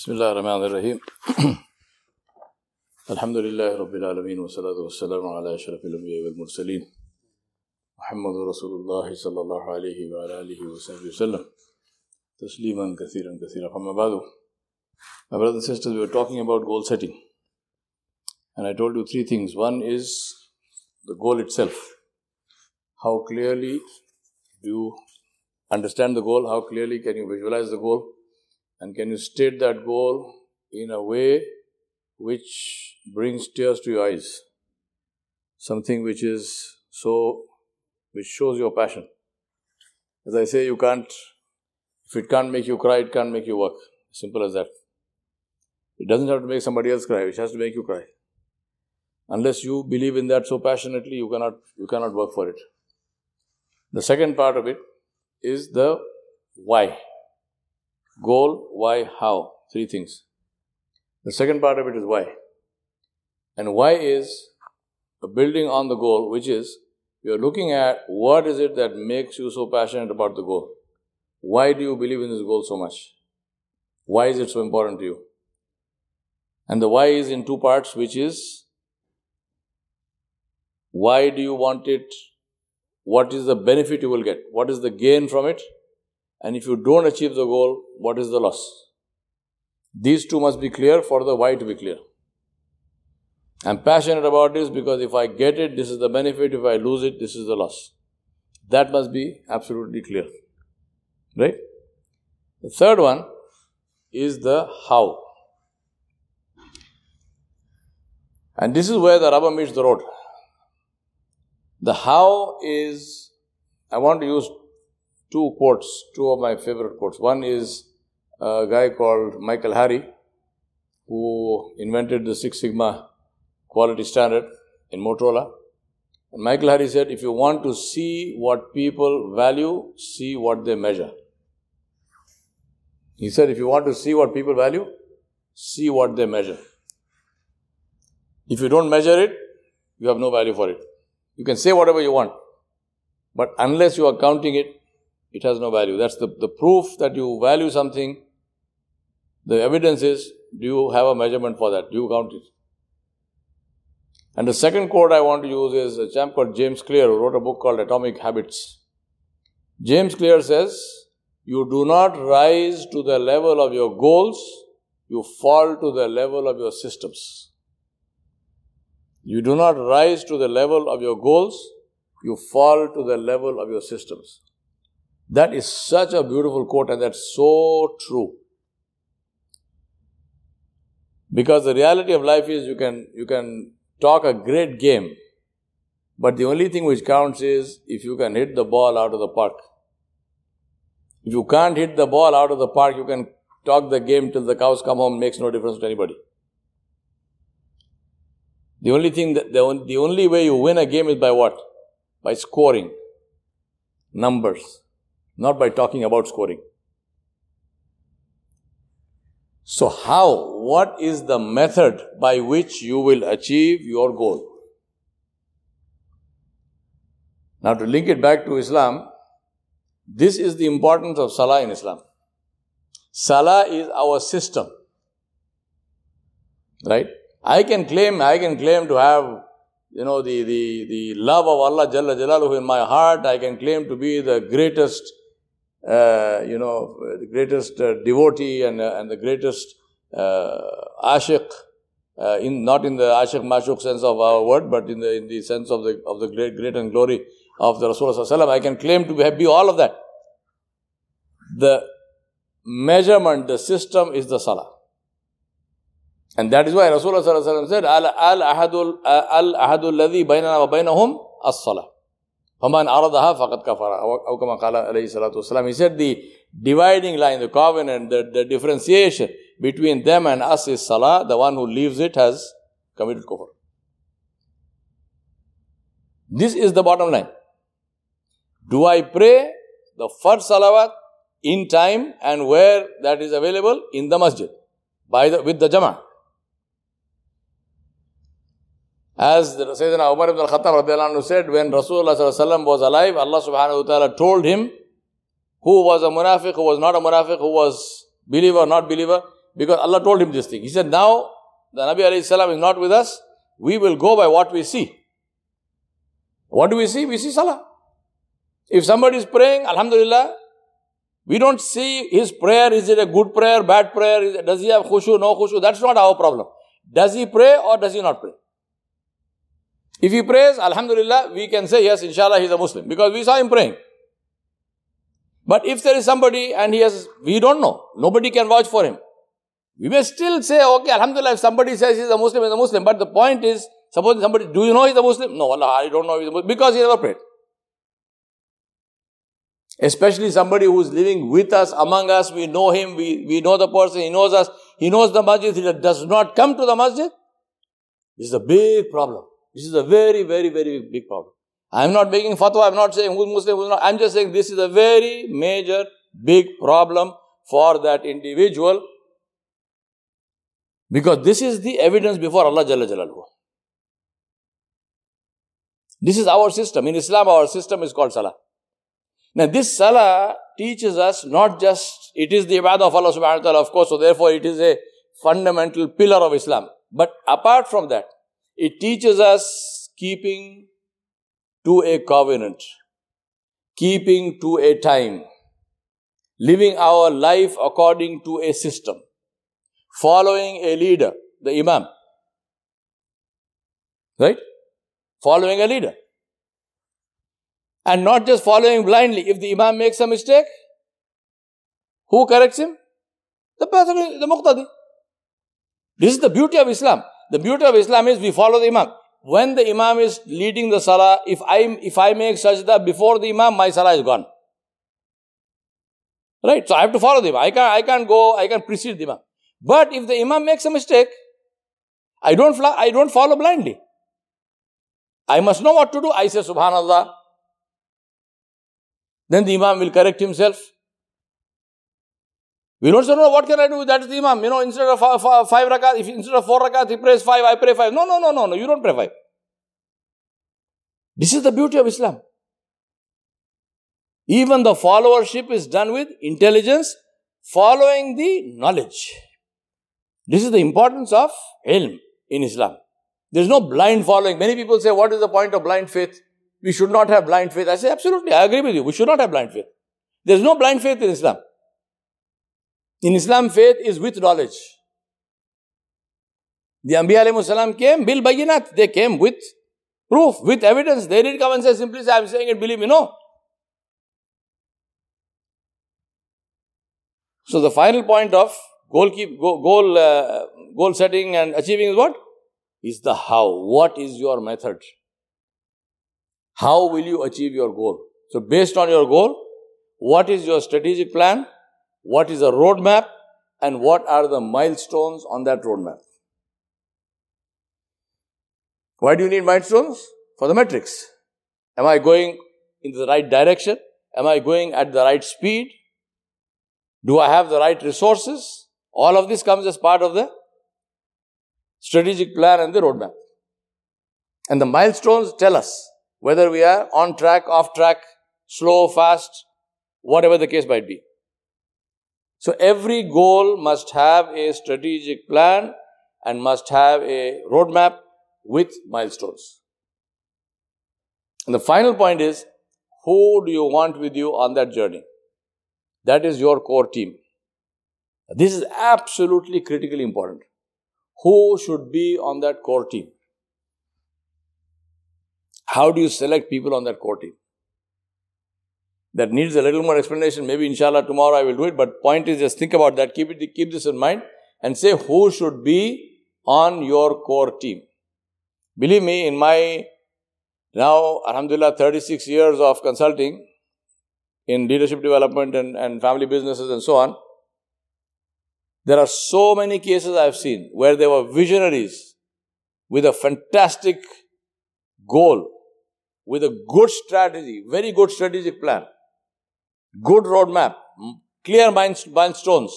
بسم الله الرحمن الرحيم الحمد لله رب العالمين والصلاة والسلام على أشرف الأنبياء والمرسلين محمد رسول الله صلى الله عليه وعلى آله وصحبه وسلم تسليما كثيرا كثيرا فما بعد My brothers and sisters, we were talking about goal setting. And I told you three things. One is the goal itself. How clearly do you understand the goal? How clearly can you visualize the goal? And can you state that goal in a way which brings tears to your eyes? Something which is so, which shows your passion. As I say, you can't, if it can't make you cry, it can't make you work. Simple as that. It doesn't have to make somebody else cry, it has to make you cry. Unless you believe in that so passionately, you cannot, you cannot work for it. The second part of it is the why. Goal, why, how. Three things. The second part of it is why. And why is building on the goal, which is you're looking at what is it that makes you so passionate about the goal. Why do you believe in this goal so much? Why is it so important to you? And the why is in two parts, which is why do you want it? What is the benefit you will get? What is the gain from it? And if you don't achieve the goal, what is the loss? These two must be clear for the why to be clear. I'm passionate about this because if I get it, this is the benefit. If I lose it, this is the loss. That must be absolutely clear. Right? The third one is the how. And this is where the rubber meets the road. The how is, I want to use two quotes, two of my favorite quotes. One is a guy called Mikel Harry, who invented the Six Sigma quality standard in Motorola. And Mikel Harry said, if you want to see what people value, see what they measure. He said, if you want to see what people value, see what they measure. If you don't measure it, you have no value for it. You can say whatever you want, but unless you are counting it, it has no value. That's the, the proof that you value something. The evidence is do you have a measurement for that? Do you count it? And the second quote I want to use is a chap called James Clear who wrote a book called Atomic Habits. James Clear says, You do not rise to the level of your goals, you fall to the level of your systems. You do not rise to the level of your goals, you fall to the level of your systems. That is such a beautiful quote, and that's so true. Because the reality of life is you can, you can talk a great game, but the only thing which counts is if you can hit the ball out of the park. If you can't hit the ball out of the park, you can talk the game till the cows come home, makes no difference to anybody. The only thing that the, the only way you win a game is by what? By scoring. Numbers. Not by talking about scoring. So how? What is the method by which you will achieve your goal? Now to link it back to Islam, this is the importance of Salah in Islam. Salah is our system. Right? I can claim, I can claim to have, you know, the, the, the love of Allah Jalla Jalaluhu in my heart. I can claim to be the greatest, uh, you know, the greatest uh, devotee and, uh, and the greatest uh, ashiq, uh, in, not in the ashiq mashuk sense of our word, but in the, in the sense of the, of the great, great and glory of the Rasulullah I can claim to be, be all of that. The measurement, the system is the salah. And that is why Rasulullah said, Al ahadul al ahadul ladhi bainana wa bainahum as salah. Faman aradaha faqat kafara. How come qala salatu wasalam? He said the dividing line, the covenant, the, the differentiation between them and us is salah. The one who leaves it has committed kufr. This is the bottom line. Do I pray the first salawat in time and where that is available? In the masjid. By the, with the jama'ah. As Sayyidina Umar ibn al-Khattab said, when Rasulullah was alive, Allah subhanahu wa ta'ala told him who was a munafiq, who was not a munafiq, who was believer, not believer. Because Allah told him this thing. He said, Now the Nabi alayhi salam is not with us. We will go by what we see. What do we see? We see salah. If somebody is praying, Alhamdulillah, we don't see his prayer. Is it a good prayer, bad prayer? Does he have khushu, no khushu? That's not our problem. Does he pray or does he not pray? If he prays, Alhamdulillah, we can say, yes, inshallah, he's a Muslim because we saw him praying. But if there is somebody and he has, we don't know, nobody can vouch for him. We may still say, okay, Alhamdulillah, if somebody says he's a Muslim, he's a Muslim. But the point is, suppose somebody, do you know he's a Muslim? No, Allah, I don't know he's a Muslim because he never prayed. Especially somebody who's living with us, among us, we know him, we, we know the person, he knows us, he knows the masjid, he does not come to the masjid. This is a big problem. This is a very, very, very big problem. I'm not making fatwa, I'm not saying who's Muslim, who's not. I'm just saying this is a very major, big problem for that individual because this is the evidence before Allah Jalla Jalaluhu. This is our system. In Islam, our system is called Salah. Now, this Salah teaches us not just, it is the ibadah of Allah subhanahu wa ta'ala, of course, so therefore it is a fundamental pillar of Islam. But apart from that, it teaches us keeping to a covenant, keeping to a time, living our life according to a system, following a leader, the Imam. Right? Following a leader. And not just following blindly. If the Imam makes a mistake, who corrects him? The person, the Muqtadi. This is the beauty of Islam. The beauty of Islam is we follow the Imam. When the Imam is leading the Salah, if I, if I make sajda before the Imam, my Salah is gone. Right? So I have to follow the Imam. I can't, I can't go, I can precede the Imam. But if the Imam makes a mistake, I don't, fly, I don't follow blindly. I must know what to do. I say Subhanallah, then the Imam will correct himself. We don't say, no, what can I do? That is the Imam. You know, instead of five, rakat, if instead of four rakat, he prays five, I pray five. No, no, no, no, no, you don't pray five. This is the beauty of Islam. Even the followership is done with intelligence, following the knowledge. This is the importance of ilm in Islam. There is no blind following. Many people say, what is the point of blind faith? we should not have blind faith. I say, absolutely, I agree with you. We should not have blind faith. There is no blind faith in Islam. In Islam, faith is with knowledge. The Anbiya alayhi came, bil bayinat. They came with proof, with evidence. They didn't come and say, simply say, I'm saying it, believe me. No. So the final point of goal, keep, goal, uh, goal setting and achieving is what? Is the how. What is your method? How will you achieve your goal? So, based on your goal, what is your strategic plan? What is the roadmap? And what are the milestones on that roadmap? Why do you need milestones? For the metrics. Am I going in the right direction? Am I going at the right speed? Do I have the right resources? All of this comes as part of the strategic plan and the roadmap. And the milestones tell us whether we are on track, off track, slow, fast, whatever the case might be. So every goal must have a strategic plan and must have a roadmap with milestones. And the final point is who do you want with you on that journey? That is your core team. This is absolutely critically important. Who should be on that core team? How do you select people on that core team? That needs a little more explanation. Maybe inshallah tomorrow I will do it. But point is just think about that. Keep it, keep this in mind and say who should be on your core team. Believe me, in my now, alhamdulillah, 36 years of consulting in leadership development and, and family businesses and so on, there are so many cases I've seen where there were visionaries with a fantastic goal with a good strategy, very good strategic plan, good roadmap, clear milestones,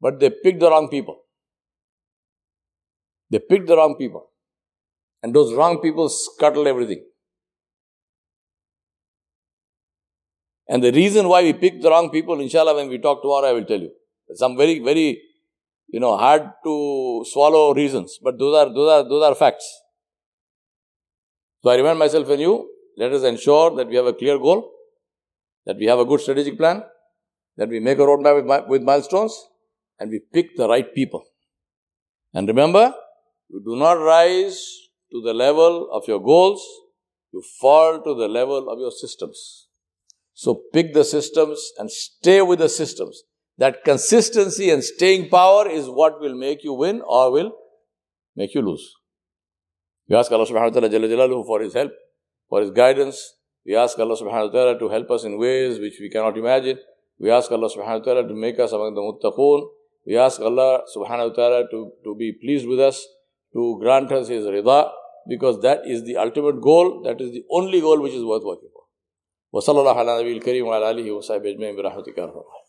but they picked the wrong people. They picked the wrong people. And those wrong people scuttle everything. And the reason why we picked the wrong people, inshallah, when we talk tomorrow, I will tell you. Some very, very you know, hard to swallow reasons, but those are, those are, those are facts. So I remind myself and you, let us ensure that we have a clear goal, that we have a good strategic plan, that we make a roadmap with, with milestones, and we pick the right people. And remember, you do not rise to the level of your goals, you fall to the level of your systems. So pick the systems and stay with the systems. That consistency and staying power is what will make you win or will make you lose. We ask Allah subhanahu wa ta'ala for His help, for His guidance. We ask Allah subhanahu wa ta'ala to help us in ways which we cannot imagine. We ask Allah subhanahu wa ta'ala to make us among the muttaqoon. We ask Allah subhanahu wa ta'ala to, to be pleased with us, to grant us His rida, because that is the ultimate goal, that is the only goal which is worth working for. وصلى الله على نبي الكريم وعلى آله وصحبه أجمعين برحمتك